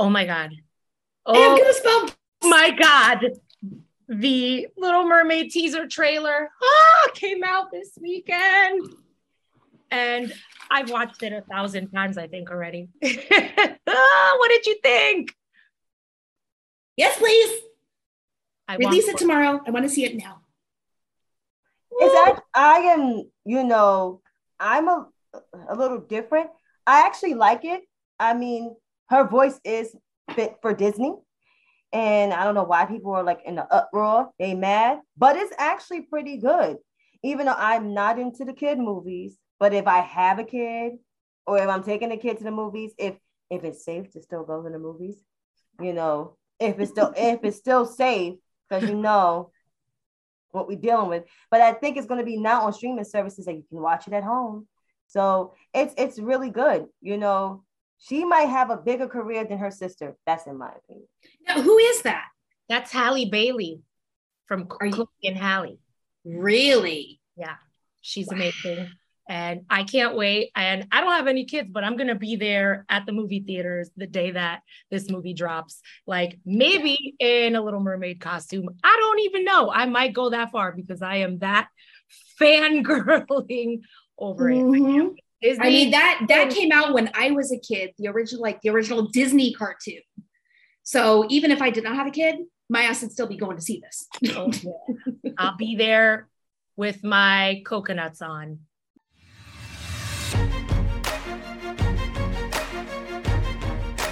Oh my god. oh I have Oh goosebumps. my god. The Little Mermaid teaser trailer ah, came out this weekend. And I've watched it a thousand times, I think, already. Ah, what did you think? Yes, please. I Release it tomorrow. I want to see it now. It's act- I am, you know, I'm a a little different. I actually like it. I mean, her voice is fit for Disney. And I don't know why people are like in the uproar. They mad, but it's actually pretty good. Even though I'm not into the kid movies, but if I have a kid or if I'm taking a kid to the movies, if if it's safe to still go to the movies, you know, if it's still if it's still safe, because you know what we're dealing with. But I think it's going to be now on streaming services that you can watch it at home. So it's it's really good. You know, she might have a bigger career than her sister. That's in my opinion. Now, who is that? That's Halle Bailey from Are you- Chloe and Halle. Really? Yeah, she's Wow. amazing. And I can't wait. And I don't have any kids, but I'm going to be there at the movie theaters the day that this movie drops. Like maybe in a Little Mermaid costume. I don't even know. I might go that far because I am that fangirling over it. Mm-hmm. Disney, I mean that that came out when I was a kid, the original like the original Disney cartoon. So even if I did not have a kid, my ass would still be going to see this. Oh, yeah. I'll be there with my coconuts on.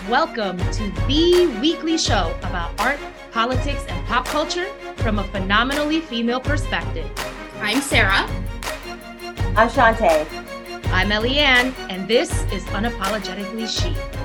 Welcome to the weekly show about art, politics, and pop culture from a phenomenally female perspective. I'm Sara. I'm Chantay. I'm Eliann, and this is Unapologetically She.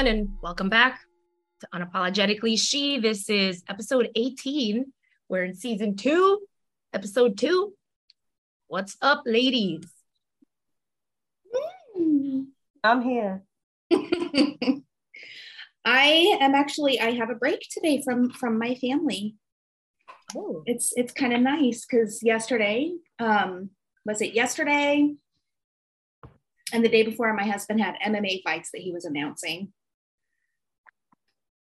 Everyone, and welcome back to Unapologetically She. This is episode 18. We're in season two, episode two. What's up, ladies? I'm here. I am actually I have a break today from from my family. Oh, It's it's kind of nice because yesterday, um, was it yesterday? And the day before, my husband had MMA fights that he was announcing.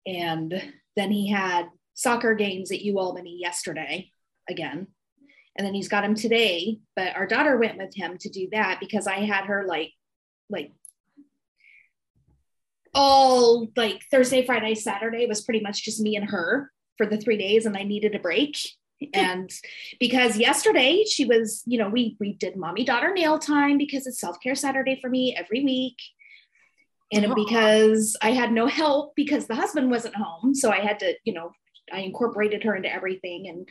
And then he had soccer games at U Albany yesterday again. And then he's got him today, but our daughter went with him to do that because I had her like, like all like Thursday, Friday, Saturday was pretty much just me and her for the three days, and I needed a break. Hmm. and because yesterday she was, you know, we we did mommy daughter nail time because it's self care Saturday for me every week, and Aw. because I had no help because the husband wasn't home, so I had to, you know, I incorporated her into everything and.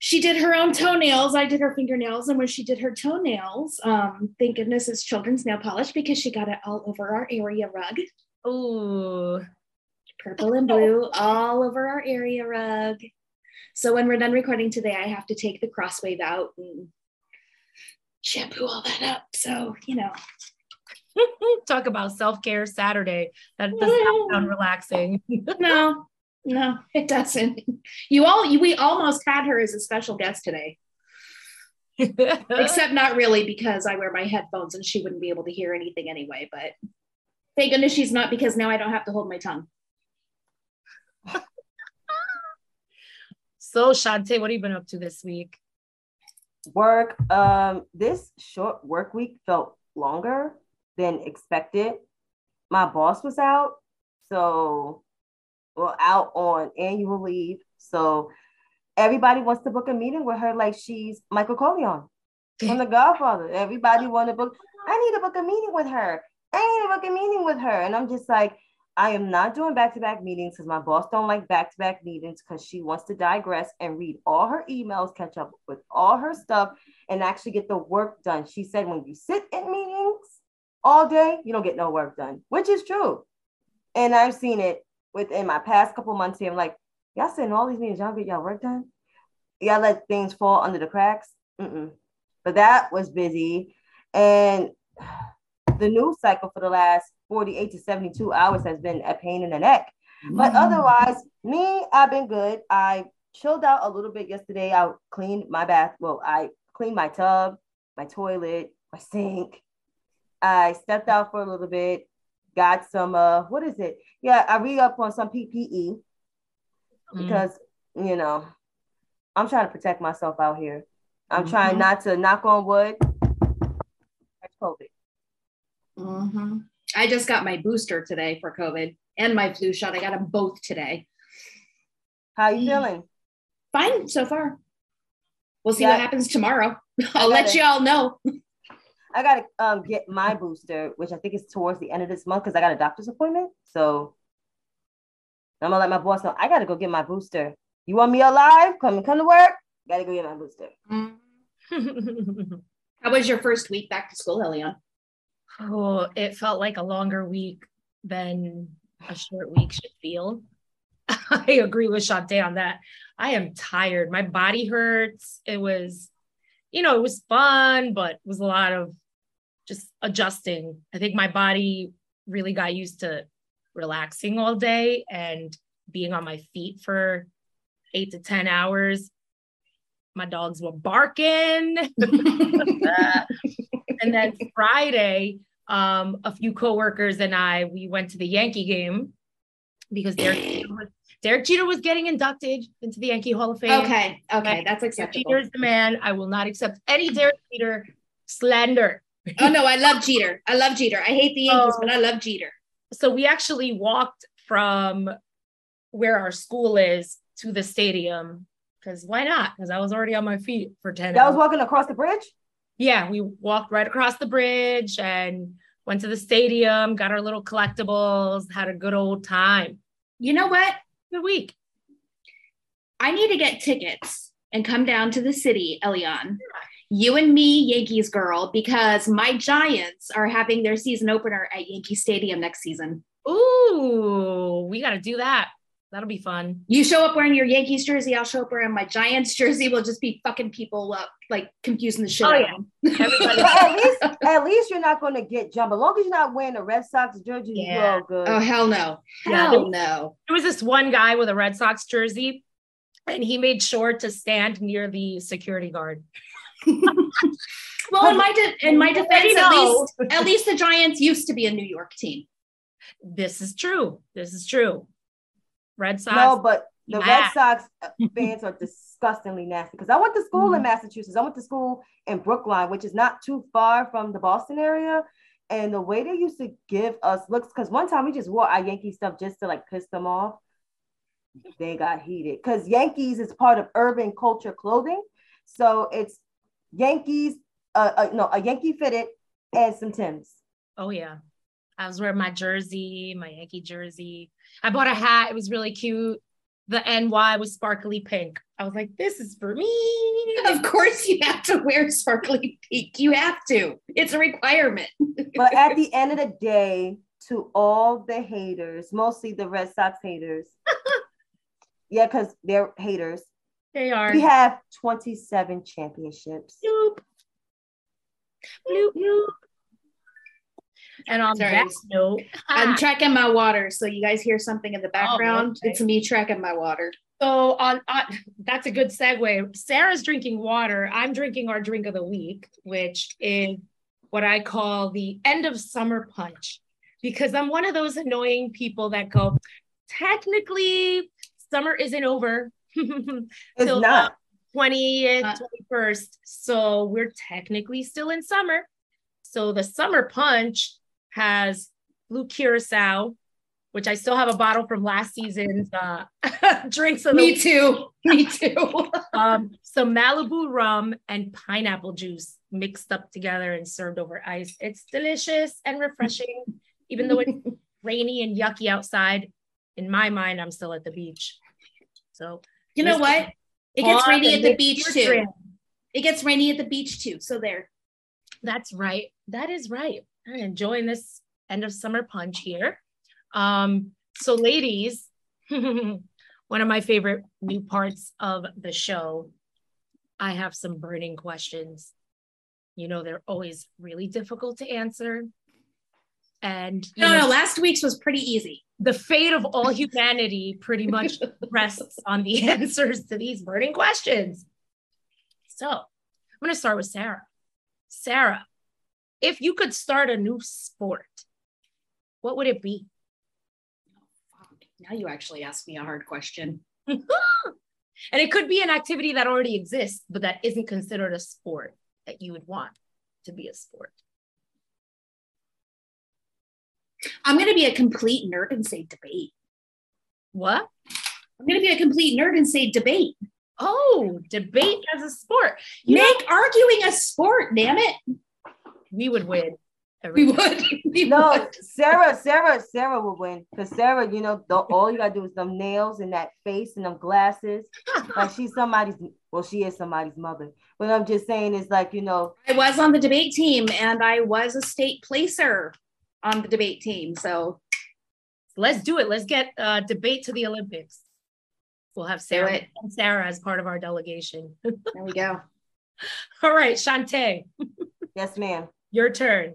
She did her own toenails. I did her fingernails. And when she did her toenails, um, thank goodness it's children's nail polish because she got it all over our area rug oh, purple and blue all over our area rug. So when we're done recording today, I have to take the crosswave out and shampoo all that up. So, you know, talk about self care Saturday. That does not sound relaxing. no, no, it doesn't. You all, you, we almost had her as a special guest today, except not really because I wear my headphones and she wouldn't be able to hear anything anyway. But thank goodness she's not because now I don't have to hold my tongue. so, Chantay, what have you been up to this week? Work. Um, this short work week felt longer than expected. My boss was out, so well, out on annual leave. So everybody wants to book a meeting with her like she's Michael Corleone from The Godfather. Everybody want to book. I need to book a meeting with her. I need to book a meeting with her, and I'm just like, I am not doing back-to-back meetings because my boss don't like back-to-back meetings because she wants to digress and read all her emails, catch up with all her stuff, and actually get the work done. She said when you sit in meetings all day, you don't get no work done, which is true. And I've seen it within my past couple months here. I'm like, y'all sitting all these meetings, y'all get y'all work done. Y'all let things fall under the cracks. Mm-mm. But that was busy. And the news cycle for the last 48 to 72 hours has been a pain in the neck. But mm. otherwise, me, I've been good. I chilled out a little bit yesterday. I cleaned my bath. Well, I cleaned my tub, my toilet, my sink. I stepped out for a little bit, got some uh what is it? Yeah, I read up on some PPE mm. because you know I'm trying to protect myself out here. I'm mm-hmm. trying not to knock on wood. COVID. Mm-hmm. I just got my booster today for COVID and my flu shot. I got them both today. How you feeling? Fine so far. We'll see yeah. what happens tomorrow. I'll let y'all know. I gotta um, get my booster, which I think is towards the end of this month because I got a doctor's appointment. So I'm gonna let my boss know I gotta go get my booster. You want me alive? Come and come to work. Gotta go get my booster. How was your first week back to school, Eliann? Oh, it felt like a longer week than a short week should feel. I agree with Chantay on that. I am tired. My body hurts. It was, you know, it was fun, but it was a lot of just adjusting. I think my body really got used to relaxing all day and being on my feet for eight to 10 hours. My dogs were barking. and then Friday, um, a few coworkers and I, we went to the Yankee game because Derek, Derek Jeter was getting inducted into the Yankee Hall of Fame. Okay, okay, that's acceptable. Jeter's the man. I will not accept any Derek Jeter slander. Oh no, I love Jeter. I love Jeter. I hate the Yankees, but I love Jeter. So we actually walked from where our school is to the stadium because why not? Because I was already on my feet for 10 I was walking across the bridge? Yeah, we walked right across the bridge and went to the stadium, got our little collectibles, had a good old time. You know what? Good week. I need to get tickets and come down to the city, Eliann. You and me, Yankees girl, because my Giants are having their season opener at Yankee Stadium next season. Ooh, we got to do that. That'll be fun. You show up wearing your Yankees jersey. I'll show up wearing my Giants jersey. We'll just be fucking people up, like confusing the shit oh, out yeah. of them. at least, at least you're not going to get jumped. As long as you're not wearing a Red Sox jersey, yeah. you're all good. Oh hell no, yeah, hell no. There was this one guy with a Red Sox jersey, and he made sure to stand near the security guard. Well, in my de- in my defense, at least at least the Giants used to be a New York team. This is true. This is true. Red Sox. No, but the Red Sox fans are disgustingly nasty. Because I went to school mm-hmm. in Massachusetts. I went to school in Brookline, which is not too far from the Boston area. And the way they used to give us looks, because one time we just wore our Yankee stuff just to like piss them off. They got heated because Yankees is part of urban culture clothing. So it's Yankees, uh, uh no, a Yankee fitted and some Tims. Oh yeah. I was wearing my jersey, my Yankee jersey. I bought a hat. It was really cute. The NY was sparkly pink. I was like, this is for me. Of course, you have to wear sparkly pink. You have to, it's a requirement. but at the end of the day, to all the haters, mostly the Red Sox haters, yeah, because they're haters. They are. We have 27 championships. Bloop. Bloop, bloop. And on Sorry. that note, I'm tracking my water. So you guys hear something in the background? Oh, okay. It's me tracking my water. So on, on that's a good segue. Sara's drinking water. I'm drinking our drink of the week, which is what I call the end of summer punch, because I'm one of those annoying people that go, technically, summer isn't over. it's not. 20th, 21st. So we're technically still in summer. So the summer punch has blue curacao, which I still have a bottle from last season's uh, drinks. Of Me too. Me too. um, some Malibu rum and pineapple juice mixed up together and served over ice. It's delicious and refreshing, even though it's rainy and yucky outside. In my mind, I'm still at the beach. So you know what? It gets rainy at the beach too. It gets rainy at the beach too. So there. That's right. That is right. I'm enjoying this end of summer punch here. Um, so ladies, one of my favorite new parts of the show, I have some burning questions. You know, they're always really difficult to answer. And No, know, no, last week's was pretty easy. the fate of all humanity pretty much rests on the answers to these burning questions. So I'm going to start with Sara. Sara, if you could start a new sport, what would it be? Now you actually asked me a hard question. and it could be an activity that already exists, but that isn't considered a sport that you would want to be a sport. I'm going to be a complete nerd and say debate. What? I'm going to be a complete nerd and say debate. Oh, debate as a sport. You know, Make arguing a sport, damn it. we would win. We would. We No, would. Sara, Sara, Sara will win because Sara, you know, the, all you gotta do is them nails and that face and them glasses. Like she's somebody's, well, she is somebody's mother. But I'm just saying, it's like you know, I was on the debate team and I was a state placer on the debate team. So Let's do it. Let's get uh, debate to the Olympics. We'll have Sara and Sara as part of our delegation. there we go. All right, Chantay, yes, ma'am. your turn.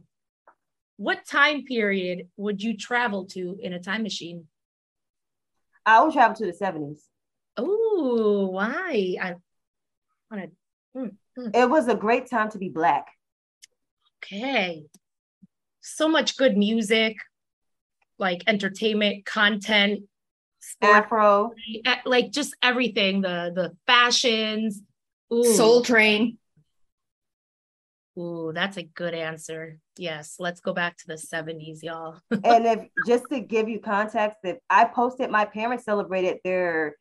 What time period would you travel to in a time machine? I would travel to the 70s. Oh, why? I want to. It was a great time to be black. Okay. So much good music, like entertainment, content, sport, Afro. eh, like just everything. The the fashions. Ooh. Soul Train. Ooh, that's a good answer. Yes, let's go back to the 70s, y'all. and if just to give you context, if I posted my parents celebrated their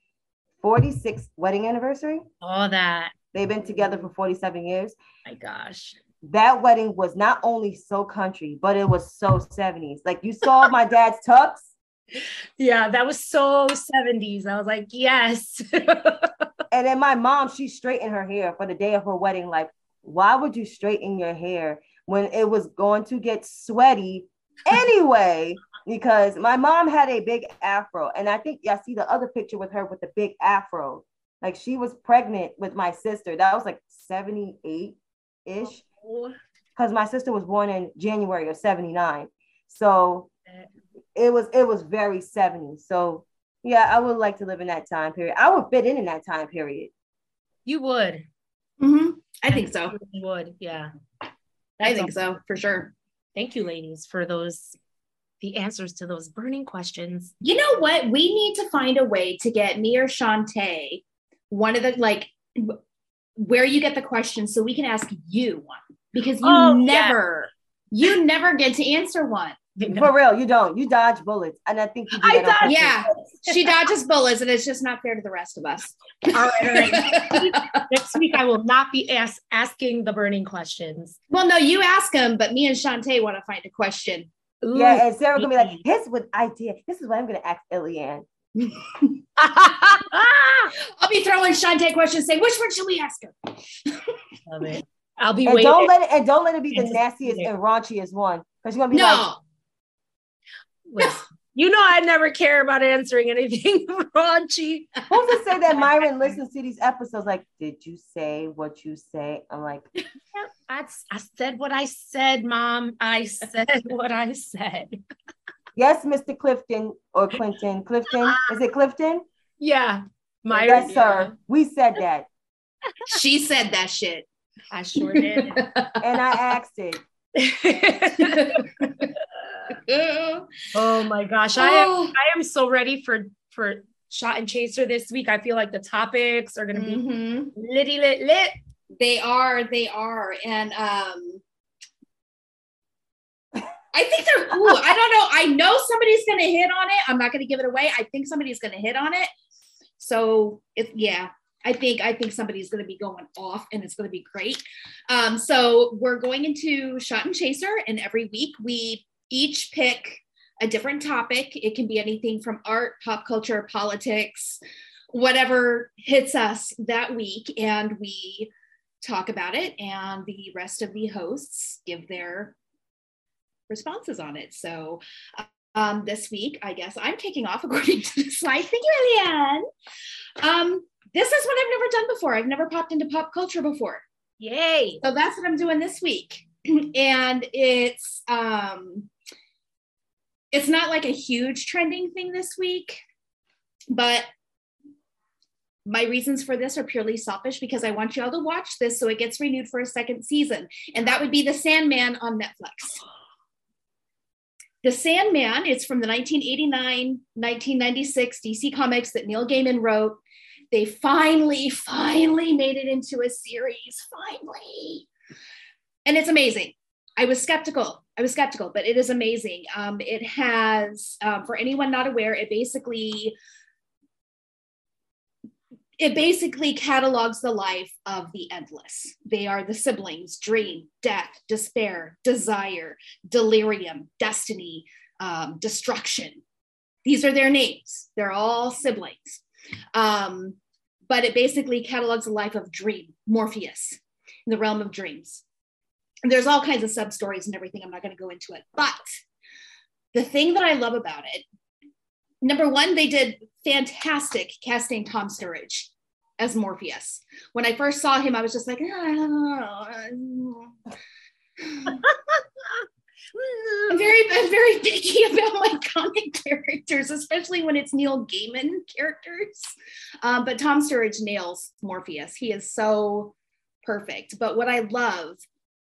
46th wedding anniversary. All that. They've been together for 47 years. My gosh. That wedding was not only so country, but it was so 70s. Like you saw my dad's tux. Yeah, that was so 70s. I was like, yes. And then my mom, she straightened her hair for the day of her wedding. Like, why would you straighten your hair when it was going to get sweaty anyway? because my mom had a big afro. And I think I see the other picture with her with the big afro. Like she was pregnant with my sister. That was like 78 ish. Because my sister was born in January of 79. So it was it was very 70s. So yeah, I would like to live in that time period. I would fit in in that time period. You would. Mhm. I think so. You would, yeah. I think all. so for sure. Thank you, ladies, for those the answers to those burning questions. You know what? We need to find a way to get me or Chantay one of the like w- where you get the questions so we can ask you one because you Oh, yeah. never you never get to answer one. For real, you don't. You dodge bullets. And I think you do I that on dodge- Yeah, she dodges bullets and it's just not fair to the rest of us. All right, all right. Next week, I will not be ask, asking the burning questions. well, no, you ask them, but me and Chantay want to find a question. Ooh. Yeah, and Sara gonna be like, here's what I did. This is what I'm gonna ask Eliann. I'll be throwing Chantay questions, say which one should we ask her? Love it. I'll be And waiting. don't let it and don't let it be the nastiest and raunchiest one. Because you're gonna be like, No, you know I never care about answering anything raunchy. who's to say that Myron listens to these episodes? Like, did you say what you say? I'm like, I, I said what I said, Mom. I said what I said. yes, Mr. Clifton or Clinton. Clifton, uh-huh. is it Clifton? Yeah, my yes, sir. We said that. she said that shit. I sure did. And I asked it. oh my gosh, I am Oh. I am so ready for for shot and chaser this week. I feel like the topics are gonna be Mhm. litty lit lit. They are, they are. And um I think they're ooh, I don't know. I know somebody's gonna hit on it. I'm not gonna give it away. I think somebody's gonna hit on it. So it yeah, I think I think somebody's gonna be going off and it's gonna be great. Um, so we're going into shot and chaser, and every week we each pick a different topic. It can be anything from art, pop culture, politics, whatever hits us that week, and we talk about it, and the rest of the hosts give their responses on it. So, um, this week, I guess I'm kicking off according to the slide. Thank you, Eliann. Um, this is what I've never done before. I've never popped into pop culture before. Yay. So that's what I'm doing this week. and it's um it's not like a huge trending thing this week, but my reasons for this are purely selfish because I want you all to watch this so it gets renewed for a second season. And that would be The Sandman on Netflix. The Sandman is from the 1989 1996 DC Comics that Neil Gaiman wrote. They finally, finally made it into a series. Finally. And it's amazing. I was skeptical. I was skeptical, but it is amazing. Um, it has, um, for anyone not aware, it basically it basically catalogs the life of the endless. They are the siblings dream, death, despair, desire, delirium, destiny, um, destruction. These are their names. They're all siblings. Um, but it basically catalogs the life of Dream, Morpheus, in the realm of dreams. And there's all kinds of sub stories and everything. I'm not going to go into it. But the thing that I love about it number one, they did fantastic casting Tom Sturridge as Morpheus. When I first saw him, I was just like, oh. I'm very, I'm very picky about my comic characters, especially when it's Neil Gaiman characters. Um, but Tom Sturridge nails Morpheus. He is so perfect. But what I love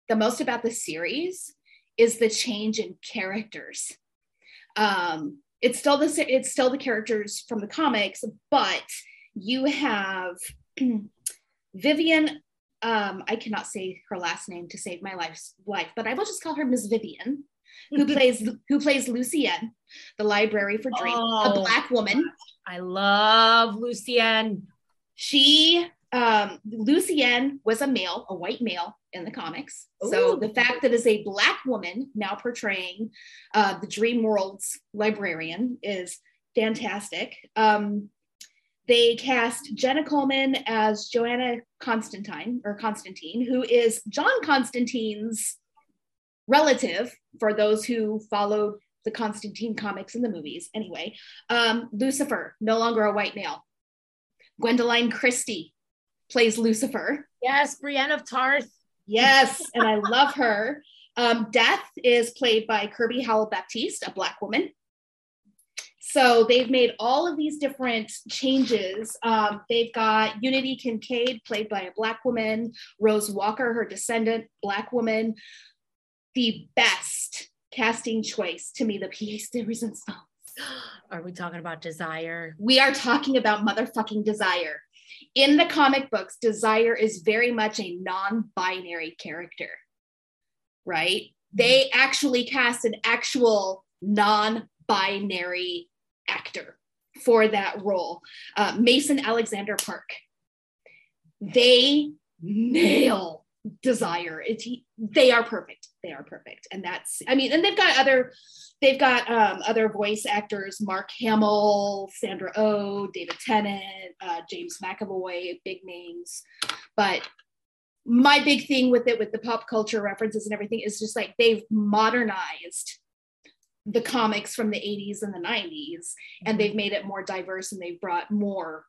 the most about the series is the change in characters. Um, it's still the it's still the characters from the comics, but you have Vivienne. Um, I cannot say her last name to save my life's life, but I will just call her Miss Vivian, who plays who plays Lucienne, the library for Dream, oh, a black woman. I love Lucienne. She um, Lucienne was a male, a white male in the comics. Ooh. So the fact that is a black woman now portraying uh, the Dream World's librarian is fantastic. Um, they cast Jenna Coleman as Johanna Constantine or Constantine, who is John Constantine's relative for those who followed the Constantine comics and the movies. Anyway, um, Lucifer, no longer a white male. Gwendoline Christie plays Lucifer. Yes, Brienne of Tarth. Yes, and I love her. Um, Death is played by Kirby Howell Baptiste, a Black woman. So they've made all of these different changes. Um, they've got Unity Kincaid, played by a Black woman, Rose Walker, her descendant, Black woman. The best casting choice to me, the pièce de resistance. Are we talking about desire? We are talking about motherfucking desire in the comic books, Desire is very much a non binary character, right? They actually cast an actual non binary actor for that role, uh, Mason Alexander Park. They nail Desire. They are perfect. They are perfect. And that's, I mean, and they've got other they've got um, other voice actors mark hamill sandra oh david tennant uh, james mcavoy big names but my big thing with it with the pop culture references and everything is just like they've modernized the comics from the 80s and the 90s and they've made it more diverse and they've brought more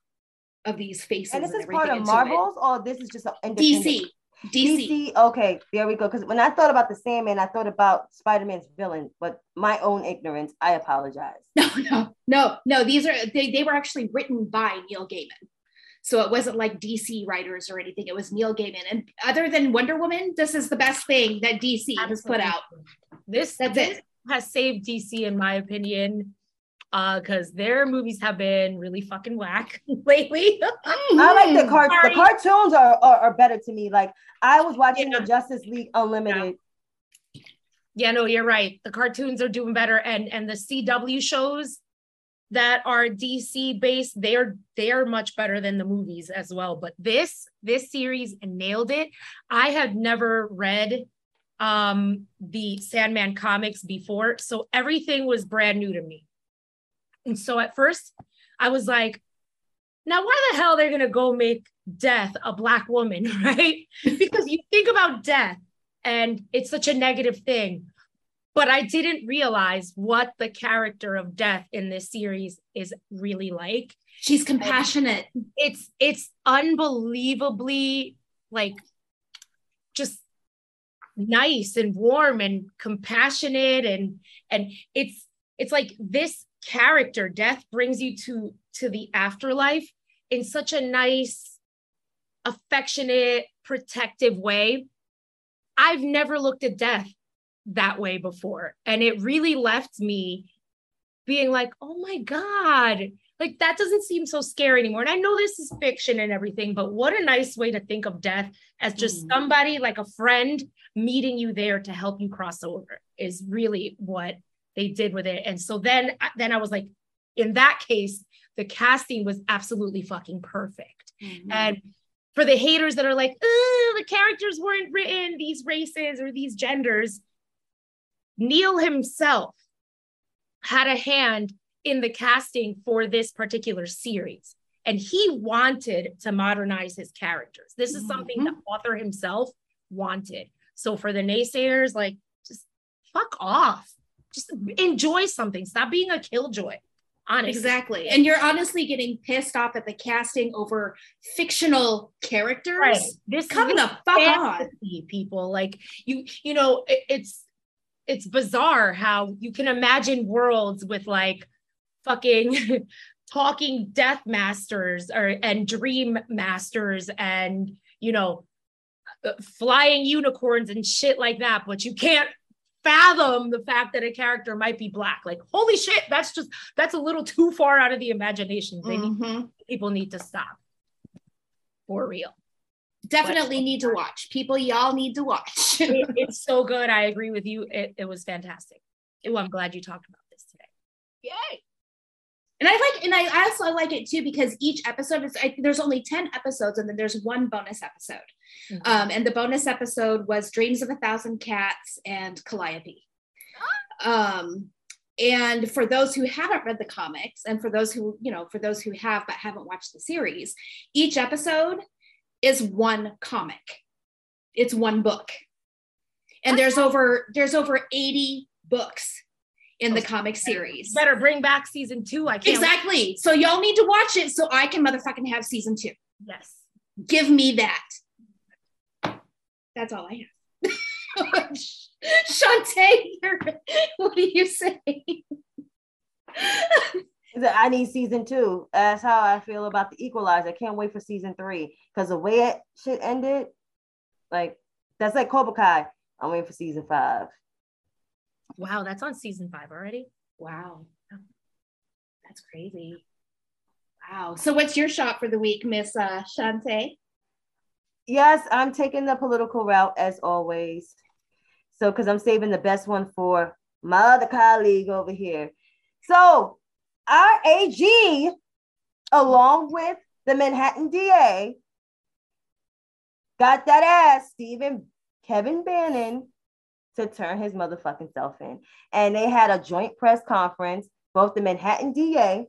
of these faces and this and is part of marvels it. or this is just a dc DC. DC. Okay, there we go. Because when I thought about the Sandman, I thought about Spider Man's villain, but my own ignorance, I apologize. No, no, no, no. These are they, they were actually written by Neil Gaiman. So it wasn't like DC writers or anything. It was Neil Gaiman. And other than Wonder Woman, this is the best thing that DC Absolutely. has put out. This, That's this it. Has saved DC, in my opinion because uh, their movies have been really fucking whack lately. I like the cart. The cartoons are, are, are better to me. Like I was watching yeah. the Justice League Unlimited. Yeah. yeah, no, you're right. The cartoons are doing better, and and the CW shows that are DC based, they are they are much better than the movies as well. But this this series nailed it. I had never read um the Sandman comics before, so everything was brand new to me and so at first, I was like, now why the hell they're gonna go make death a black woman, right? because you think about death and it's such a negative thing. but I didn't realize what the character of Death in this series is really like. She's compassionate. And it's it's unbelievably like nice and warm and compassionate and and it's it's like this character death brings you to to the afterlife in such a nice affectionate protective way. I've never looked at death that way before. And it really left me being like oh my god like that doesn't seem so scary anymore and i know this is fiction and everything but what a nice way to think of death as just mm-hmm. somebody like a friend meeting you there to help you cross over is really what they did with it and so then then i was like in that case the casting was absolutely fucking perfect mm-hmm. and for the haters that are like oh, the characters weren't written these races or these genders neil himself had a hand in the casting for this particular series. And he wanted to modernize his characters. This is something mm-hmm. the author himself wanted. So for the naysayers, like, just fuck off. Just enjoy something. Stop being a killjoy. Honestly. Exactly. And you're honestly getting pissed off at the casting over fictional characters. Right. This come the fuck on. People like you, you know, it, it's it's bizarre how you can imagine worlds with like fucking talking death masters or and dream masters and you know uh, flying unicorns and shit like that but you can't fathom the fact that a character might be black. Like holy shit that's just that's a little too far out of the imagination they mm-hmm. need, people need to stop. For real. Definitely but, need to watch. People y'all need to watch. It, it's so good. I agree with you. It, it was fantastic. Well, i'm glad you talked about this today. Yay and I like, and I also like it too because each episode is I, there's only ten episodes, and then there's one bonus episode. Mm-hmm. Um, and the bonus episode was "Dreams of a Thousand Cats" and Calliope. Um, and for those who haven't read the comics, and for those who you know, for those who have but haven't watched the series, each episode is one comic. It's one book, and there's over there's over eighty books in the oh, comic series. Better bring back season two. I can't exactly. Wait. So y'all need to watch it so I can motherfucking have season two. Yes. Give me that. That's all I have. Chantay, what do you say? I need season two. That's how I feel about the Equalizer. I can't wait for season three because the way it shit ended, like that's like Cobra Kai. I'm waiting for season five. Wow, that's on season five already. Wow. That's crazy. Wow. So what's your shot for the week, Miss uh, Chantay? Yes, I'm taking the political route as always. So, because I'm saving the best one for my other colleague over here. So, our AG, along with the Manhattan DA, got that ass, Stephen Kevin Bannon, to turn his motherfucking self in. And they had a joint press conference, both the Manhattan DA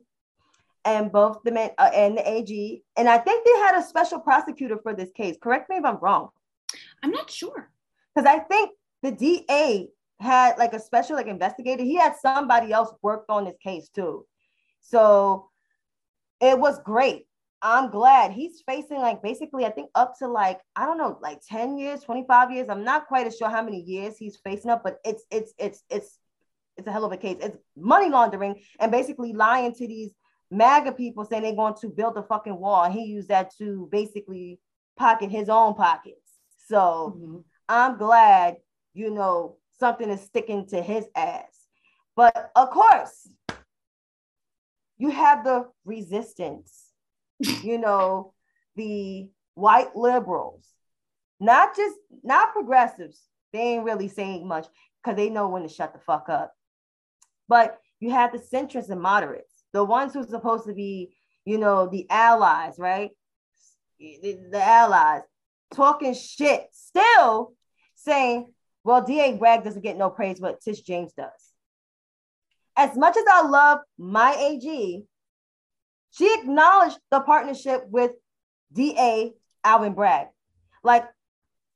and both the man uh, and the AG. And I think they had a special prosecutor for this case. Correct me if I'm wrong. I'm not sure. Because I think the DA had like a special like investigator. He had somebody else worked on this case too. So it was great. I'm glad he's facing like basically, I think up to like, I don't know, like 10 years, 25 years. I'm not quite as sure how many years he's facing up, but it's it's it's it's it's a hell of a case. It's money laundering and basically lying to these MAGA people saying they're going to build a fucking wall. And he used that to basically pocket his own pockets. So mm-hmm. I'm glad, you know, something is sticking to his ass. But of course, you have the resistance you know, the white liberals, not just not progressives. They ain't really saying much because they know when to shut the fuck up. But you have the centrists and moderates, the ones who's supposed to be, you know, the allies, right? The, the allies talking shit, still saying, well, DA Bragg doesn't get no praise, but Tish James does. As much as I love my AG, she acknowledged the partnership with DA Alvin Bragg. Like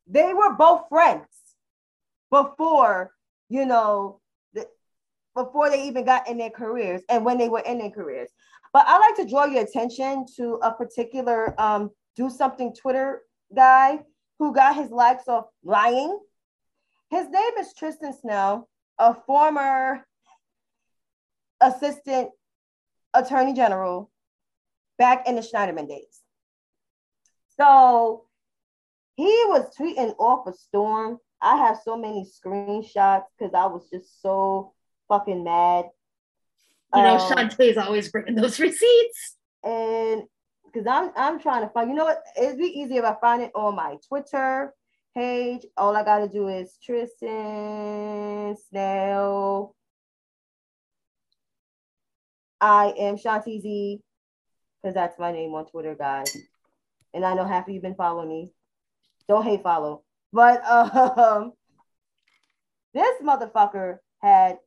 they were both friends before, you know, before they even got in their careers and when they were in their careers. But I like to draw your attention to a particular um, do something Twitter guy who got his likes off lying. His name is Tristan Snell, a former assistant attorney general back in the Schneiderman days. So he was tweeting off a storm. I have so many screenshots because I was just so fucking mad. You know, um, is always bringing those receipts. And because I'm I'm trying to find, you know what? It'd be easier if I find it on my Twitter page. All I gotta do is Tristan Snell. I am Shanti Z, because that's my name on Twitter, guys. And I know half of you've been following me. Don't hate follow. But um this motherfucker had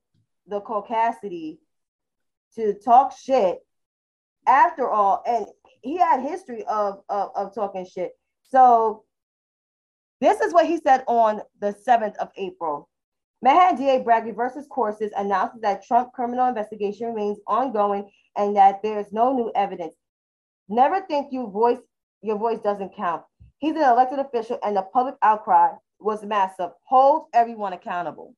the caucasity to talk shit after all, and he had history of, of, of talking shit. So this is what he said on the 7th of April. Manhattan DA Bragg versus courses, announces that Trump criminal investigation remains ongoing and that there is no new evidence. Never think you voice your voice doesn't count. He's an elected official, and the public outcry was massive. Hold everyone accountable.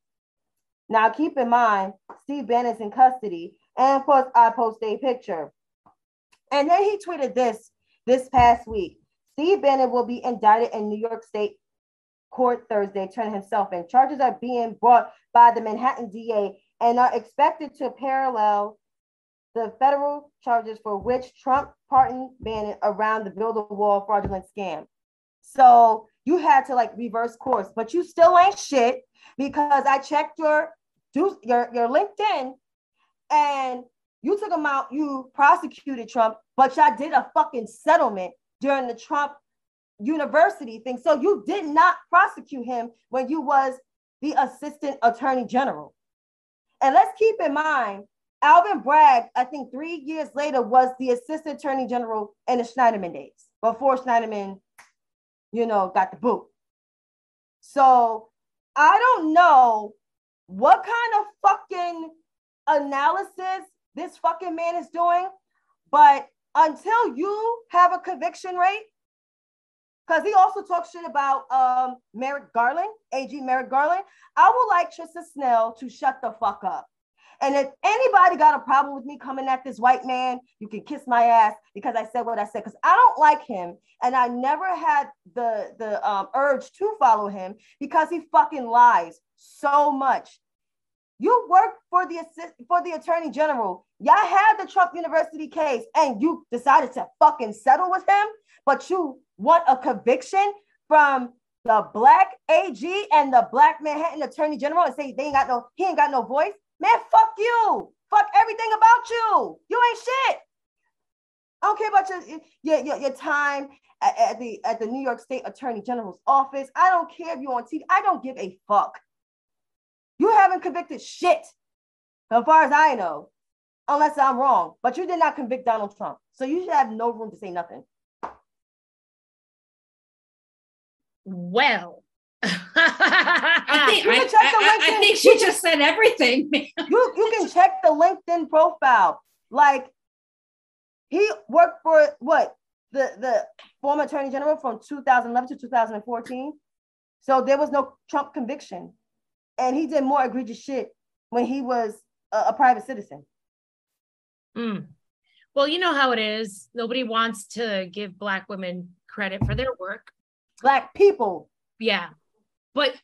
Now, keep in mind, Steve Bannon's in custody, and of course, I post a picture. And then he tweeted this this past week. Steve Bannon will be indicted in New York State court Thursday, turning himself in. Charges are being brought by the Manhattan DA and are expected to parallel the federal charges for which Trump pardoned Bannon around the build a wall fraudulent scam. So you had to like reverse course, but you still ain't shit because I checked your your your LinkedIn and you took him out, you prosecuted Trump, but y'all did a fucking settlement during the Trump university thing. So you did not prosecute him when you was the assistant attorney general. And let's keep in mind, Alvin Bragg, I think three years later, was the assistant attorney general in the Schneiderman days before Schneiderman, you know, got the boot. So I don't know what kind of fucking analysis this fucking man is doing, but until you have a conviction rate because he also talks shit about um, Merrick Garland, AG Merrick Garland. I would like Tristan Snell to shut the fuck up. And if anybody got a problem with me coming at this white man, you can kiss my ass because I said what I said. Because I don't like him, and I never had the the um, urge to follow him because he fucking lies so much. You work for the assist for the attorney general. Y'all had the Trump University case, and you decided to fucking settle with him, but you want a conviction from the black AG and the black Manhattan Attorney General and say they ain't got no, he ain't got no voice. Man, fuck you. Fuck everything about you. You ain't shit. I don't care about your your, your, your time at, at, the at the New York State Attorney General's office. I don't care if you're on TV. I don't give a fuck. You haven't convicted shit, as far as I know, unless I'm wrong. But you did not convict Donald Trump, so you should have no room to say nothing. well. I think, I, I, I, think she just said everything. you, you can check the LinkedIn profile. Like he worked for what the the former attorney general from 2011 to 2014. So there was no Trump conviction, and he did more egregious shit when he was a, a private citizen. Mm. Well, you know how it is. Nobody wants to give Black women credit for their work black people. Yeah. But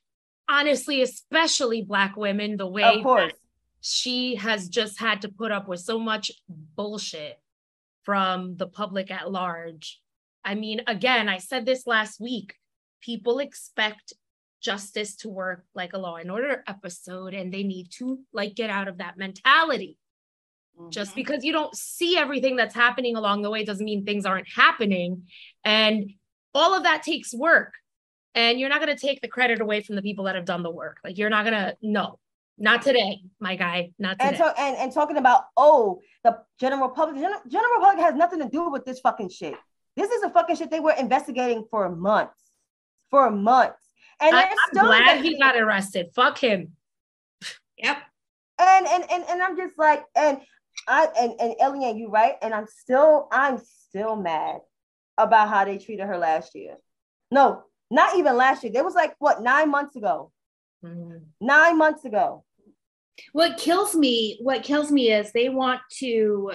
honestly, especially black women, the way of course. she has just had to put up with so much bullshit from the public at large. I mean, again, I said this last week. People expect justice to work like a law and order episode, and they need to like get out of that mentality. Mm-hmm. Just because you don't see everything that's happening along the way doesn't mean things aren't happening. And all of that takes work and you're not going to take the credit away from the people that have done the work. Like you're not going to no not today my guy not today. and, to, and, and talking about oh the general public general, general public has nothing to do with this fucking shit. This is a fucking shit they were investigating for months for months. And I, am glad he got arrested. Fuck him. Yep. And and and, and I'm just like, and I and, and Eliann, you right. And I'm still, I'm still mad about how they treated her last year. No, not even last year. It was like what nine months ago. Mm-hmm. Nine months ago. What kills me, what kills me is they want to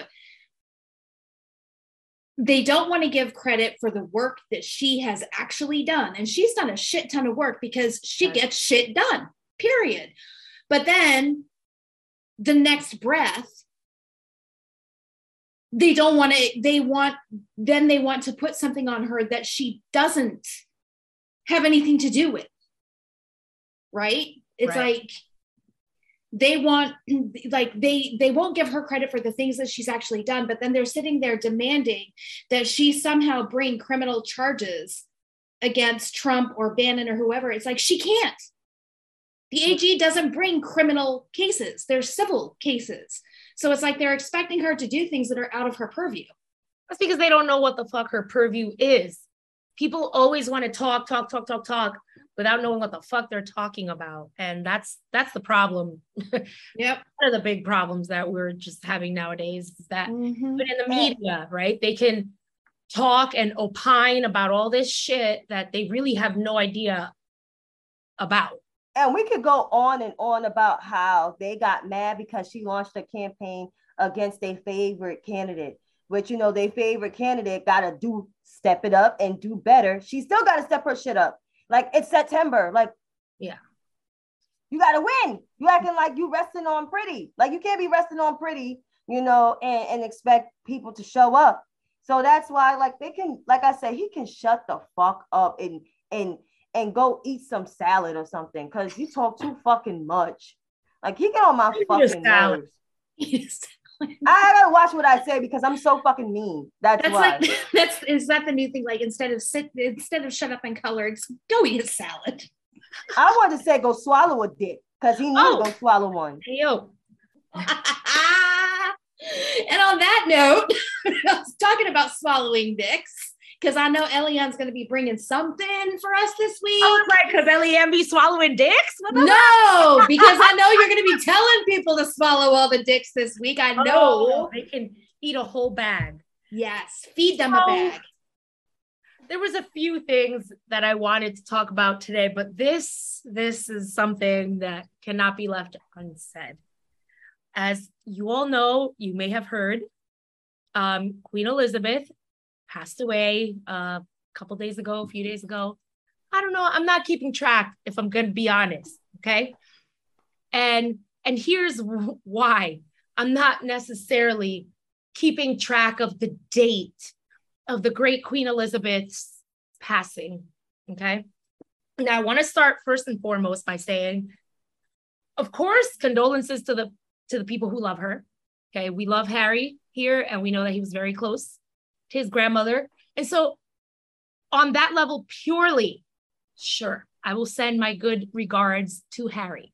they don't want to give credit for the work that she has actually done. And she's done a shit ton of work because she right. gets shit done, period. But then the next breath, they don't want to, they want, then they want to put something on her that she doesn't have anything to do with. Right? It's right. like, they want like they they won't give her credit for the things that she's actually done but then they're sitting there demanding that she somehow bring criminal charges against Trump or Bannon or whoever it's like she can't the AG hmm. doesn't bring criminal cases they're civil cases so it's like they're expecting her to do things that are out of her purview that's because they don't know what the fuck her purview is people always want to talk talk talk talk talk without knowing what the fuck they're talking about. And that's that's the problem. Yep. One of the big problems that we're just having nowadays is that mm-hmm. but in the media right they can talk and opine about all this shit that they really have no idea about. And we could go on and on about how they got mad because she launched a campaign against a favorite candidate which you know their favorite candidate got to do step it up and do better she still got to step her shit up like it's September. Like, yeah. You gotta win. You acting like you resting on pretty. Like you can't be resting on pretty, you know, and, and expect people to show up. So that's why, like, they can, like I said, he can shut the fuck up and and and go eat some salad or something because you talk too fucking much. Like he get on my fucking nerves. I gotta watch what I say because I'm so fucking mean. That's, that's why. Like, that's is that the new thing? Like instead of sit, instead of shut up and color, it's go eat a salad. I wanted to say go swallow a dick because he knew oh. to go swallow one. Hey, yo. and on that note, I was talking about swallowing dicks because I know Eliann's going to be bringing something for us this week. Oh, right, because Elian be swallowing dicks? No, because I know you're going to be telling people to swallow all the dicks this week. I know. Oh, they can eat a whole bag. Yes, feed them a bag. There was a few things that I wanted to talk about today, but this this is something that cannot be left unsaid. As you all know, you may have heard, um, Queen Elizabeth passed away uh, a couple days ago, a few days ago. I don't know. I'm not keeping track if I'm going to be honest. Okay. And and here's why I'm not necessarily keeping track of the date of the great Queen Elizabeth's passing. Okay. Now I want to start first and foremost by saying, of course, condolences to the to the people who love her. Okay. We love Harry here, and we know that he was very close to his grandmother. And so, on that level, purely, sure, I will send my good regards to Harry.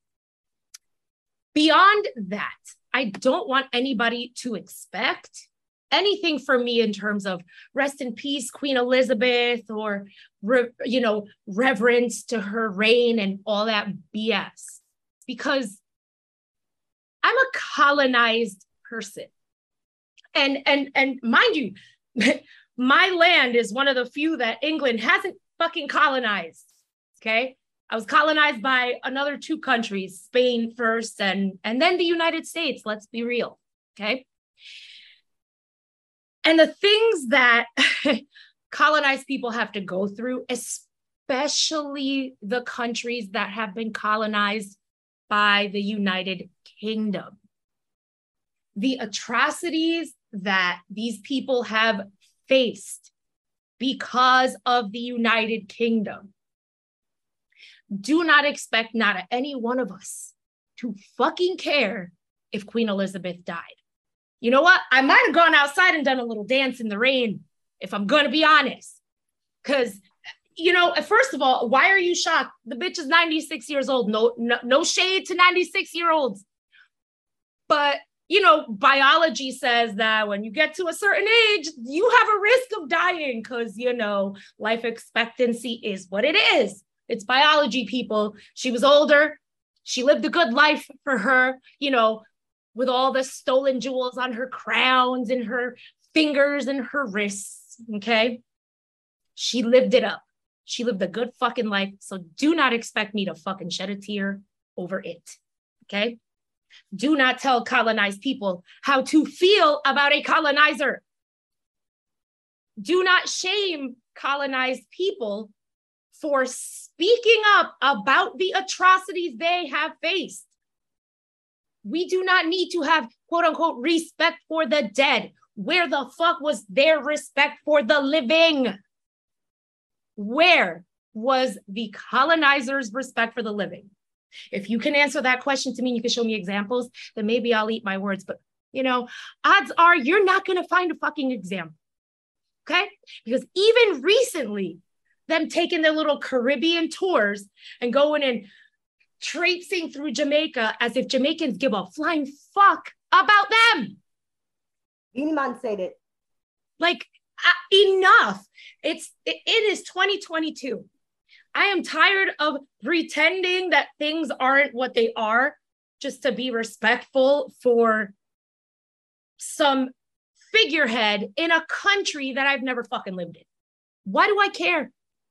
Beyond that, I don't want anybody to expect anything from me in terms of rest in peace, Queen Elizabeth, or re, you know, reverence to her reign and all that BS, because I'm a colonized person, and and and mind you, my land is one of the few that England hasn't fucking colonized. Okay. I was colonized by another two countries, Spain first and, and then the United States. Let's be real. Okay. And the things that colonized people have to go through, especially the countries that have been colonized by the United Kingdom. The atrocities that these people have faced because of the United Kingdom. Do not expect not any one of us to fucking care if Queen Elizabeth died. You know what? I might have gone outside and done a little dance in the rain, if I'm going to be honest. Because, you know, first of all, why are you shocked? The bitch is 96 years old. No, no, no shade to 96 year olds. But you know, biology says that when you get to a certain age, you have a risk of dying because, you know, life expectancy is what it is. It's biology, people. She was older. She lived a good life for her, you know, with all the stolen jewels on her crowns and her fingers and her wrists. Okay. She lived it up. She lived a good fucking life. So do not expect me to fucking shed a tear over it. Okay. Do not tell colonized people how to feel about a colonizer. Do not shame colonized people for speaking up about the atrocities they have faced. We do not need to have quote unquote respect for the dead. Where the fuck was their respect for the living? Where was the colonizers' respect for the living? If you can answer that question to me, and you can show me examples, then maybe I'll eat my words. But you know, odds are you're not going to find a fucking example. Okay. Because even recently, them taking their little Caribbean tours and going and traipsing through Jamaica as if Jamaicans give a flying fuck about them. Anyone said it. Like uh, enough. It's it, it is 2022. I am tired of pretending that things aren't what they are just to be respectful for some figurehead in a country that I've never fucking lived in. Why do I care?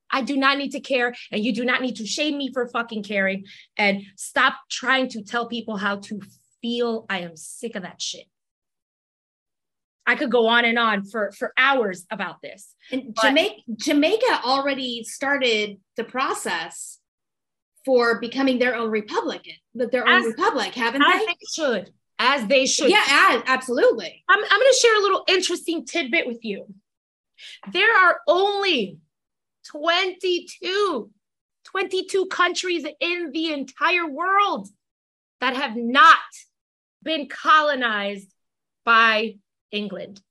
I do not need to care, and you do not need to shame me for fucking caring. And stop trying to tell people how to feel. I am sick of that shit. I could go on and on for for hours about this. And Jamaica Jamaica already started the process for becoming their own republican, but their as, own republic, haven't as they? they should, as they should. Yeah, as, absolutely. I'm, I'm going to share a little interesting tidbit with you. There are only 22, 22 countries in the entire world that have not been colonized by England.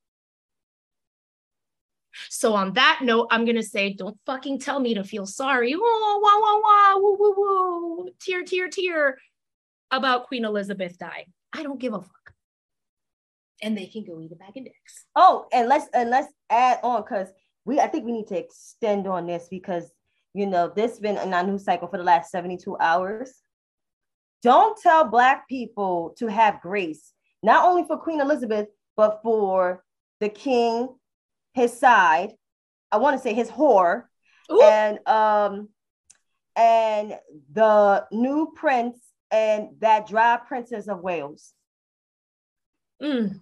So on that note, I'm gonna say, don't fucking tell me to feel sorry. Oh, wah, wah, wah, woo, woo, woo, tear, tear, tear about Queen Elizabeth dying. I don't give a fuck. And they can go eat a bag of dicks. Oh, and let's and let's add on because we I think we need to extend on this because you know this been in our news cycle for the last 72 hours. Don't tell black people to have grace, not only for Queen Elizabeth, but for the king, his side, I want to say his whore, Ooh. and um and the new prince and that dry princess of Wales. Mm.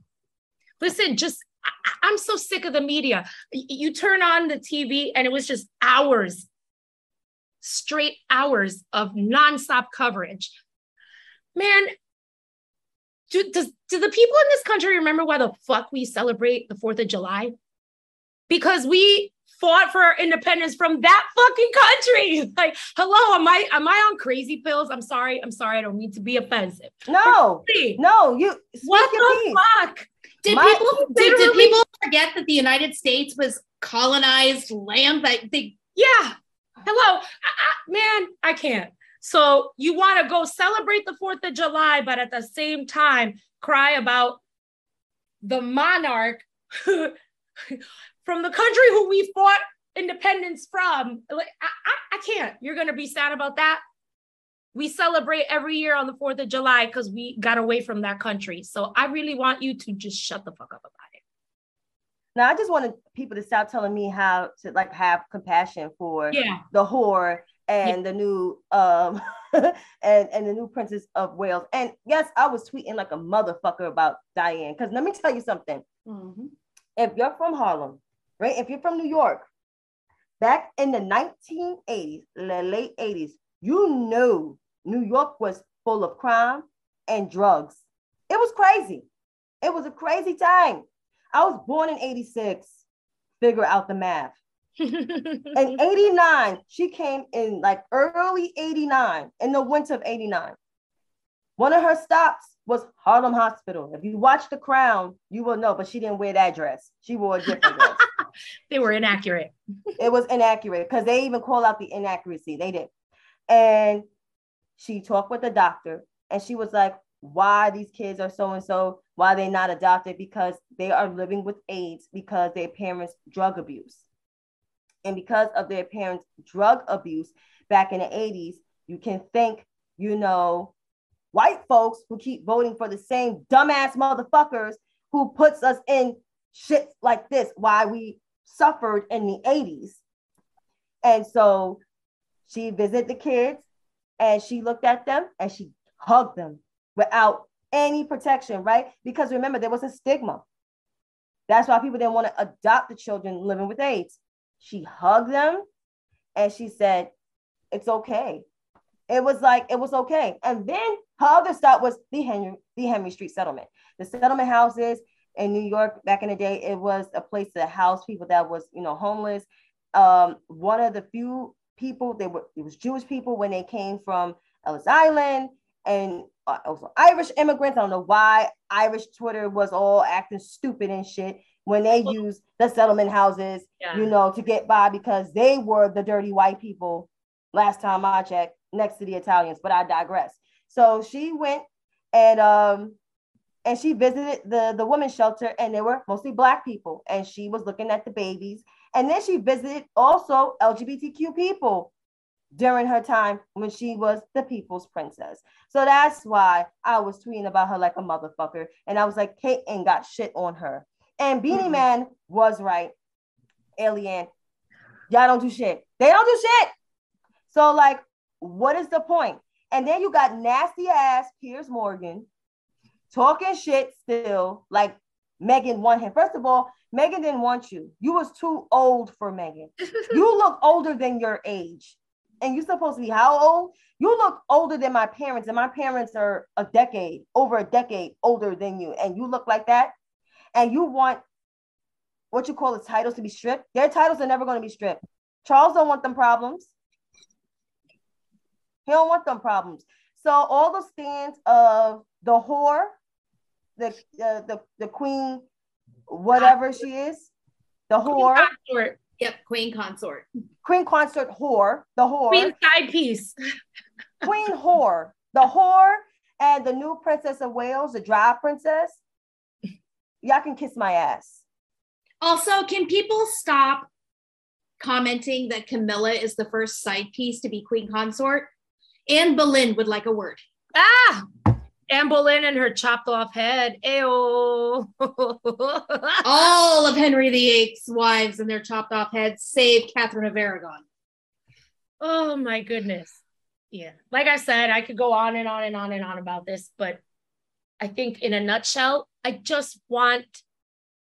Listen, just I, am so sick of the media. You turn on the TV and it was just hours, straight hours of nonstop coverage. Man, do, does, do the people in this country remember why the fuck we celebrate the 4th of July? Because we fought for our independence from that fucking country. Like, hello, am I am I on crazy pills? I'm sorry. I'm sorry. I don't mean to be offensive. No, no, you. What the fuck? Did My, people did, did people forget that the United States was colonized land? That they yeah. Hello, I, I, man. I can't. So you want to go celebrate the 4th of July, but at the same time cry about the monarch from the country who we fought independence from. Like, I, I, I can't. You're going to be sad about that. We celebrate every year on the 4th of July because we got away from that country. So I really want you to just shut the fuck up about it. Now I just wanted people to stop telling me how to like have compassion for yeah. the whore and the new um and and the new princess of Wales. And yes, I was tweeting like a motherfucker about Diana. Because let me tell you something. Mm-hmm. If you're from Harlem, right? If you're from New York, back in the 1980s, the late 80s, you know New York was full of crime and drugs. It was crazy. It was a crazy time. I was born in 86. Figure out the math in 89, she came in like early 89, in the winter of 89. One of her stops was Harlem Hospital. If you watch The Crown, you will know, but she didn't wear that dress. She wore a different dress. they were inaccurate. it was inaccurate because they even call out the inaccuracy. They did. And she talked with the doctor and she was like, why these kids are so and so, why they not adopted, because they are living with AIDS because their parents drug abuse. And because of their parents' drug abuse back in the 80s, you can thank you know, white folks who keep voting for the same dumbass motherfuckers who puts us in shit like this, why we suffered in the 80s. And so she visited the kids and she looked at them and she hugged them without any protection, right? Because remember, there was a stigma. That's why people didn't want to adopt the children living with AIDS. She hugged them and she said, It's okay. It was like, it was okay. And then her other stop was the Henry, the Henry Street settlement. The settlement houses in New York back in the day, it was a place to house people that was, you know, homeless. Um, one of the few people, they were, it was Jewish people when they came from Ellis Island and uh, also Irish immigrants. I don't know why Irish Twitter was all acting stupid and shit when they used the settlement houses, yeah. you know, to get by because they were the dirty white people last time I checked next to the Italians, but I digress. So she went and um and she visited the the women's shelter and there were mostly black people and she was looking at the babies and then she visited also LGBTQ people during her time when she was the people's princess. So that's why I was tweeting about her like a motherfucker. And I was like, Kate ain't got shit on her. And Beenie mm-hmm. Man was right. Alien, y'all don't do shit. They don't do shit. So, like, what is the point? And then you got nasty ass Piers Morgan talking shit still, like Meghan won him. First of all, Meghan didn't want you. You was too old for Meghan. you look older than your age. And you're supposed to be how old? You look older than my parents, and my parents are a decade, over a decade older than you. And you look like that and you want what you call the titles to be stripped, their titles are never going to be stripped. Charles don't want them problems. He don't want them problems. So all the stands of the whore, the uh, the the queen, whatever she is, the whore. Consort. Yep, queen consort. Queen consort whore, the whore. Queen side piece. queen whore, the whore, and the new princess of Wales, the dry princess y'all can kiss my ass. Also, can people stop commenting that Camilla is the first side piece to be queen consort? Anne Boleyn would like a word. Ah, Anne Boleyn and her chopped off head. Ayo. All of Henry VIII's wives and their chopped off heads, save Catherine of Aragon. Oh my goodness. Yeah. Like I said, I could go on and on and on and on about this, but I think in a nutshell, I just want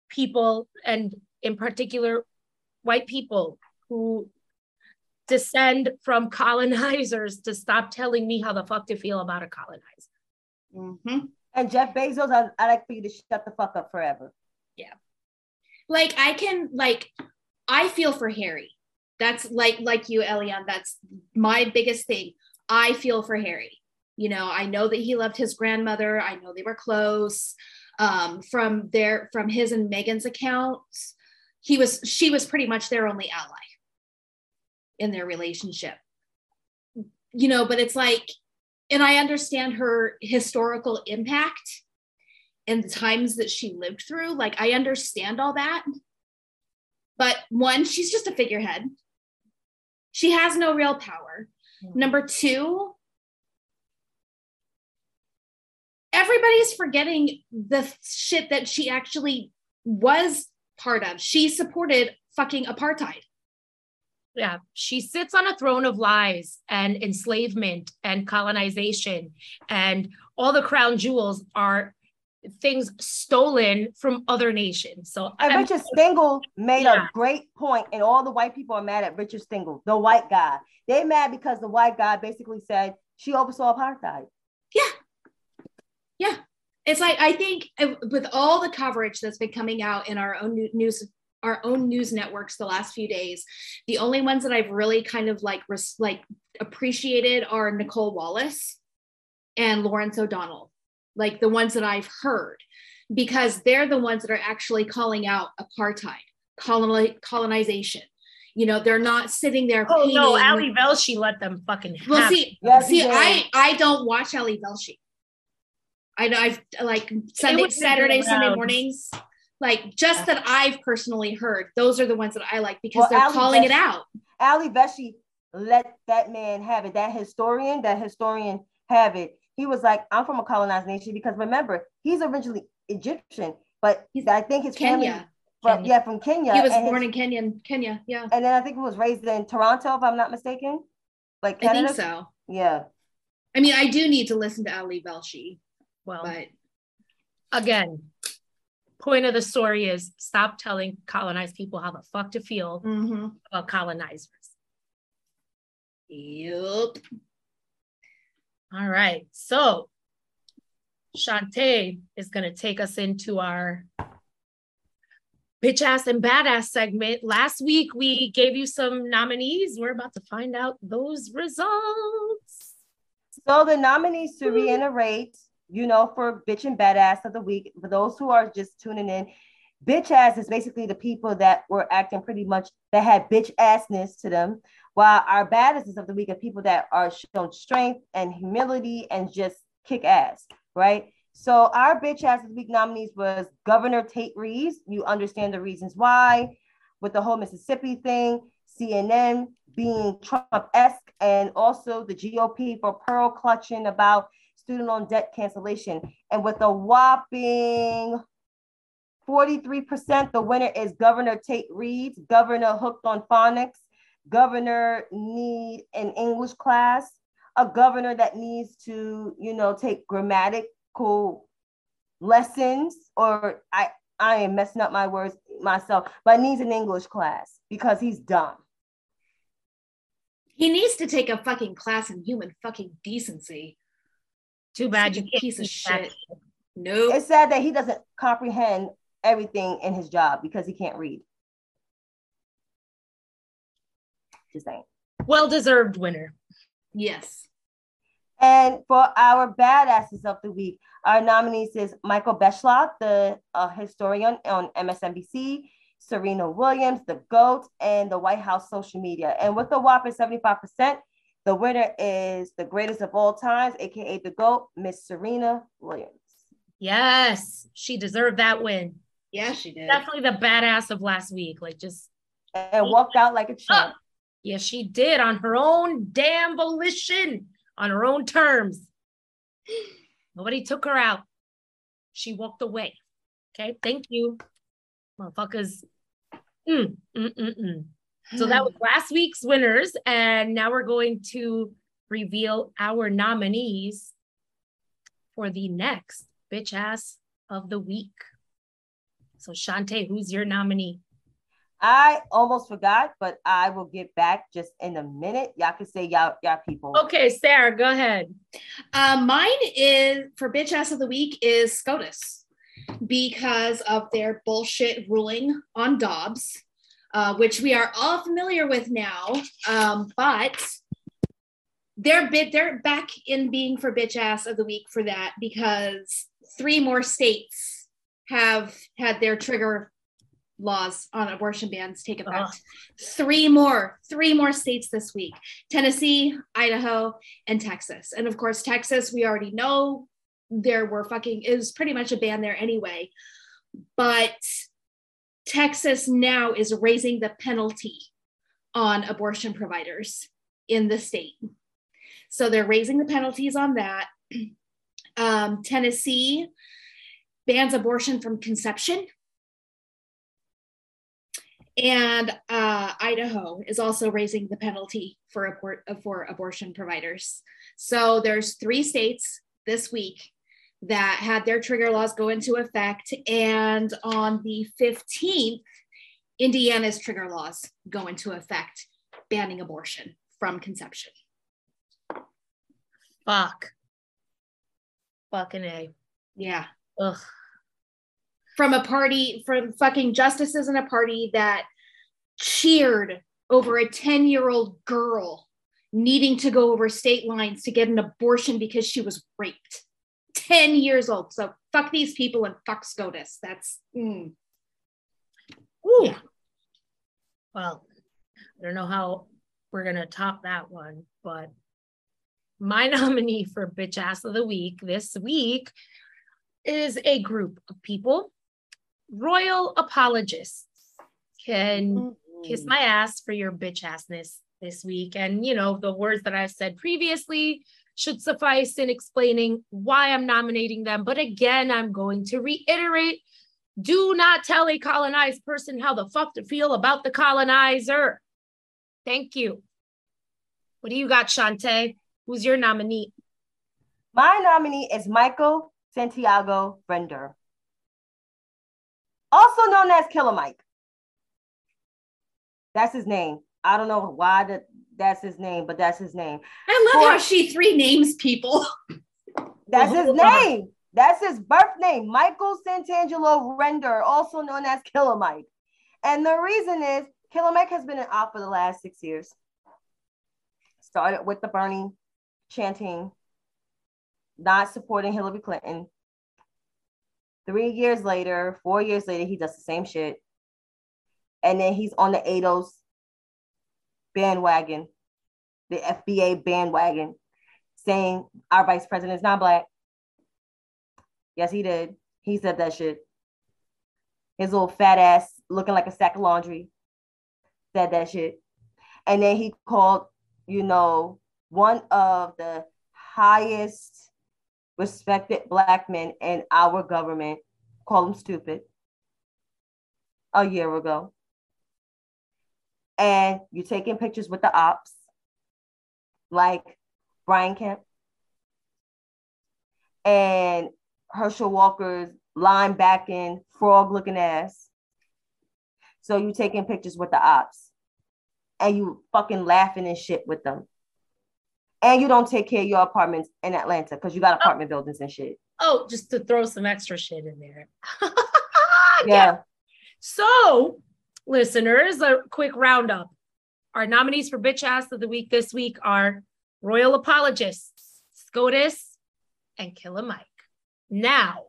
people, and in particular, white people who descend from colonizers to stop telling me how the fuck to feel about a colonizer. Mm-hmm. And Jeff Bezos, I, I like for you to shut the fuck up forever. Yeah. Like I can like I feel for Harry. That's like like you, Eliann. That's my biggest thing. I feel for Harry. You know, I know that he loved his grandmother. I know they were close. Um, from their from his and Meghan's accounts, he was she was pretty much their only ally in their relationship. You know, but it's like, and I understand her historical impact and the times that she lived through. Like, I understand all that. But one, she's just a figurehead. She has no real power. Mm-hmm. Number two, everybody's forgetting the shit that she actually was part of. She supported fucking apartheid. Yeah, she sits on a throne of lies and enslavement and colonization, and all the crown jewels are things stolen from other nations. So and Richard Stengel made yeah. a great point, and all the white people are mad at Richard Stengel, the white guy. They're mad because the white guy basically said she oversaw apartheid. Yeah. It's like I think uh, with all the coverage that's been coming out in our own news our own news networks the last few days, the only ones that I've really kind of like res- like appreciated are Nicolle Wallace and Lawrence O'Donnell, like the ones that I've heard, because they're the ones that are actually calling out apartheid, coloni- colonization. You know, they're not sitting there. Oh no, Ali Velshi let them fucking. Well, see, yes, see, I I don't watch Ali Velshi. I know I've like Sunday, Saturday, Sunday mornings. Like just that I've personally heard, those are the ones that I like because well, they're Ali calling it out. Ali Velshi let that man have it. That historian, that historian have it. He was like, I'm from a colonized nation because remember, he's originally Egyptian, but he's, I think his Kenya. family from Kenya. yeah, from Kenya. He was born his- in Kenya. Kenya, yeah. and then I think he was raised in Toronto, if I'm not mistaken. Like I think so. Yeah. I mean, I do need to listen to Ali Velshi, Well, but again, point of the story is stop telling colonized people how the fuck to feel Mhm. about colonizers. Yup. All right. So Chantay is going to take us into our bitch ass and badass segment. Last week, we gave you some nominees. We're about to find out those results. So the nominees to reiterate, you know, for bitch and badass of the week, for those who are just tuning in, bitch ass is basically the people that were acting pretty much that had bitch assness to them, while our badasses of the week are people that are shown strength and humility and just kick ass, right? So our bitch ass of the week nominees was Governor Tate Reeves. You understand the reasons why with the whole Mississippi thing, CNN being Trump-esque, and also the GOP for pearl clutching about student loan debt cancellation. And with a whopping 43%, the winner is Governor Tate Reeves, Governor hooked on phonics, Governor need an English class, a governor that needs to, you know, take grammatical lessons, or I I am messing up my words myself, but needs an English class because he's dumb. He needs to take a fucking class in human fucking decency. Too bad Such you a piece of teach that shit. Nope. It's sad that he doesn't comprehend everything in his job because he can't read. Just saying. Well deserved winner. yes. And for our badasses of the week, our nominees is Michael Beschloss, the uh, historian on MSNBC, Serena Williams, the GOAT, and the White House social media. And with a whopping 75%, the winner is the greatest of all times, aka the GOAT, Miss Serena Williams. Yes, she deserved that win. Yeah, she did. Definitely the badass of last week. Like just And walked out like a champ. Yeah, she did on her own damn volition, on her own terms. Nobody took her out. She walked away. Okay, thank you, motherfuckers. Mm, mm, mm, mm. So that was last week's winners, and now we're going to reveal our nominees for the next bitch ass of the week. So Chantay, who's your nominee? I almost forgot, but I will get back just in a minute. Y'all can say y'all, y'all people. Okay, Sara, go ahead. Uh, mine is for bitch ass of the week is SCOTUS because of their bullshit ruling on Dobbs, uh, which we are all familiar with now. Um, but they're bit they're back in being for bitch ass of the week for that because three more states have had their trigger laws on abortion bans take effect. Ugh. Three more, three more states this week. Tennessee, Idaho, and Texas. And of course, Texas, we already know there were fucking, it was pretty much a ban there anyway. But Texas now is raising the penalty on abortion providers in the state. So they're raising the penalties on that. Um, Tennessee bans abortion from conception. And uh, Idaho is also raising the penalty for for abortion providers. So there's three states this week that had their trigger laws go into effect, and on the 15th, Indiana's trigger laws go into effect, banning abortion from conception. Fuck. Fucking A. Yeah. Ugh. From a party, from fucking justices in a party that cheered over a 10 year old girl needing to go over state lines to get an abortion because she was raped. 10 years old. So fuck these people and fuck SCOTUS. That's mm. Ooh. Yeah. Well, I don't know how we're gonna top that one, but my nominee for bitch ass of the week this week is a group of people, royal apologists, can kiss my ass for your bitch assness this week. And you know, the words that I've said previously, should suffice in explaining why I'm nominating them. But again, I'm going to reiterate do not tell a colonized person how the fuck to feel about the colonizer. Thank you. What do you got, Chantay? Who's your nominee? My nominee is Michael Santiago Render, also known as Killer Mike. That's his name. I don't know why that that's his name, but that's his name. I love For, how she three names people. That's his oh, name. That's his birth name, Michael Santangelo Render, also known as Killer Mike. And the reason is Killer Mike has been in op for the last six years. Started with the Bernie chanting, not supporting Hillary Clinton. Three years later, four years later, he does the same shit. And then he's on the ADOS bandwagon, the FBA bandwagon, saying our vice president is not black. Yes, he did. He said that shit. His little fat ass looking like a sack of laundry said that shit. And then he called, you know, one of the highest respected black men in our government, call him stupid, a year ago. And you're taking pictures with the ops, like Brian Kemp and Herschel Walker's linebacking frog looking ass. So you're taking pictures with the ops and you fucking laughing and shit with them. And you don't take care of your apartments in Atlanta because you got oh. apartment oh. buildings and shit. Oh, just to throw some extra shit in there. yeah. yeah. So, listeners, a quick roundup. Our nominees for Bitch Ass of the Week this week are Royal Apologists, SCOTUS, and Killer Mike. Now,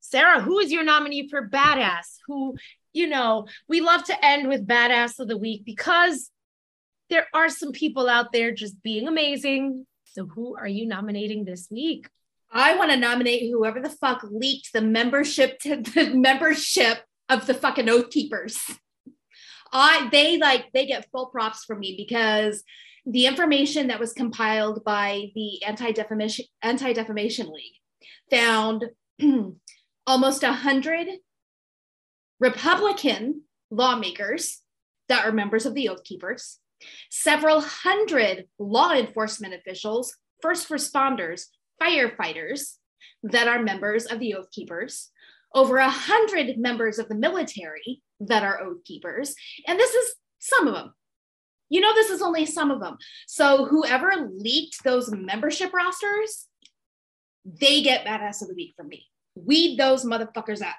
Sara, who is your nominee for Badass? Who, you know, we love to end with Badass of the Week because there are some people out there just being amazing. So, who are you nominating this week? I want to nominate whoever the fuck leaked the membership to the membership of the fucking Oath Keepers. I they like they get full props from me because the information that was compiled by the anti-defamation anti-defamation league found almost a hundred Republican lawmakers that are members of the Oath Keepers, several hundred law enforcement officials, first responders, firefighters that are members of the Oath Keepers, over a hundred members of the military that are Oath Keepers, and this is some of them. You know, this is only some of them. So whoever leaked those membership rosters they get badass of the week from me. Weed those motherfuckers out.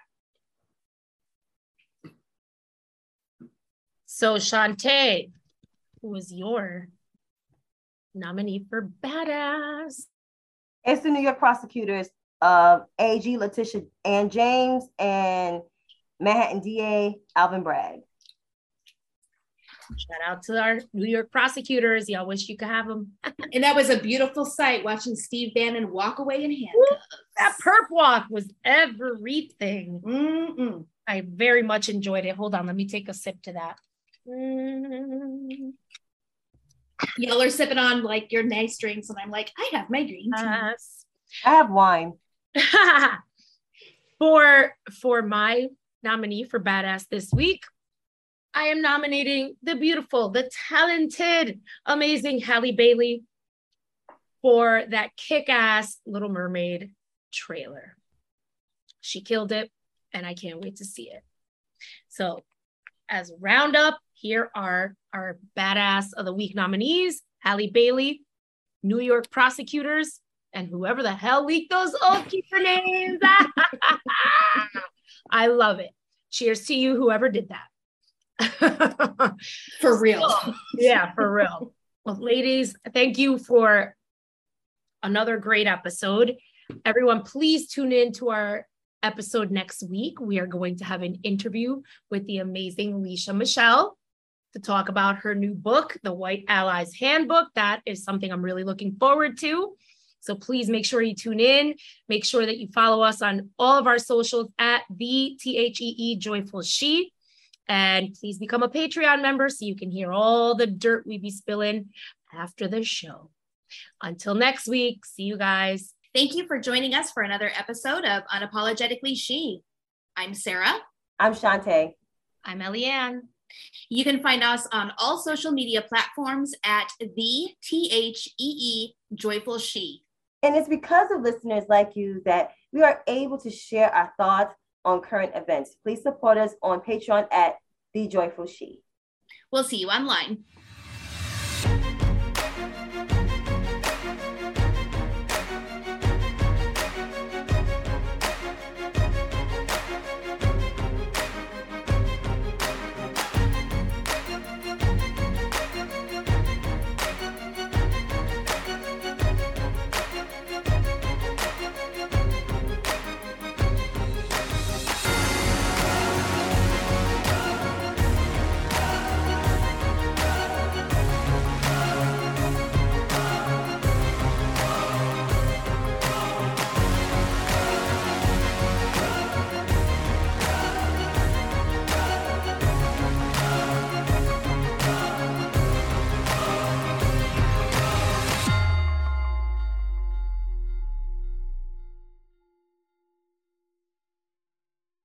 So Chantay, who was your nominee for badass? It's the New York prosecutors of AG Letitia Ann James and Manhattan DA Alvin Bragg. Shout out to our New York prosecutors. Y'all wish you could have them. and that was a beautiful sight watching Steve Bannon walk away in handcuffs. that perp walk was everything. Mm-mm. I very much enjoyed it. Hold on, let me take a sip to that. Mm. Y'all are sipping on like your nice drinks, and I'm like, I have my green tea. Yes. I have wine. for for my nominee for badass this week, I am nominating the beautiful, the talented, amazing Halle Bailey for that kick ass Little Mermaid trailer. She killed it, and I can't wait to see it. So, as roundup, here are our badass of the week nominees Halle Bailey, New York prosecutors, and whoever the hell leaked those Oath Keeper names. I love it. Cheers to you, whoever did that. for real. So, yeah, for real. Well, ladies, thank you for another great episode. Everyone, please tune in to our episode next week. We are going to have an interview with the amazing Alicia Michelle to talk about her new book, The White Allies Handbook. That is something I'm really looking forward to. So please make sure you tune in. Make sure that you follow us on all of our socials at the T H E E Joyful She. And please become a Patreon member so you can hear all the dirt we be spilling after the show. Until next week, see you guys. Thank you for joining us for another episode of Unapologetically She. I'm Sara. I'm Chantay. I'm Eliann. You can find us on all social media platforms at the T H E E Joyful She. And it's because of listeners like you that we are able to share our thoughts on current events. Please support us on Patreon at The Joyful She. We'll see you online.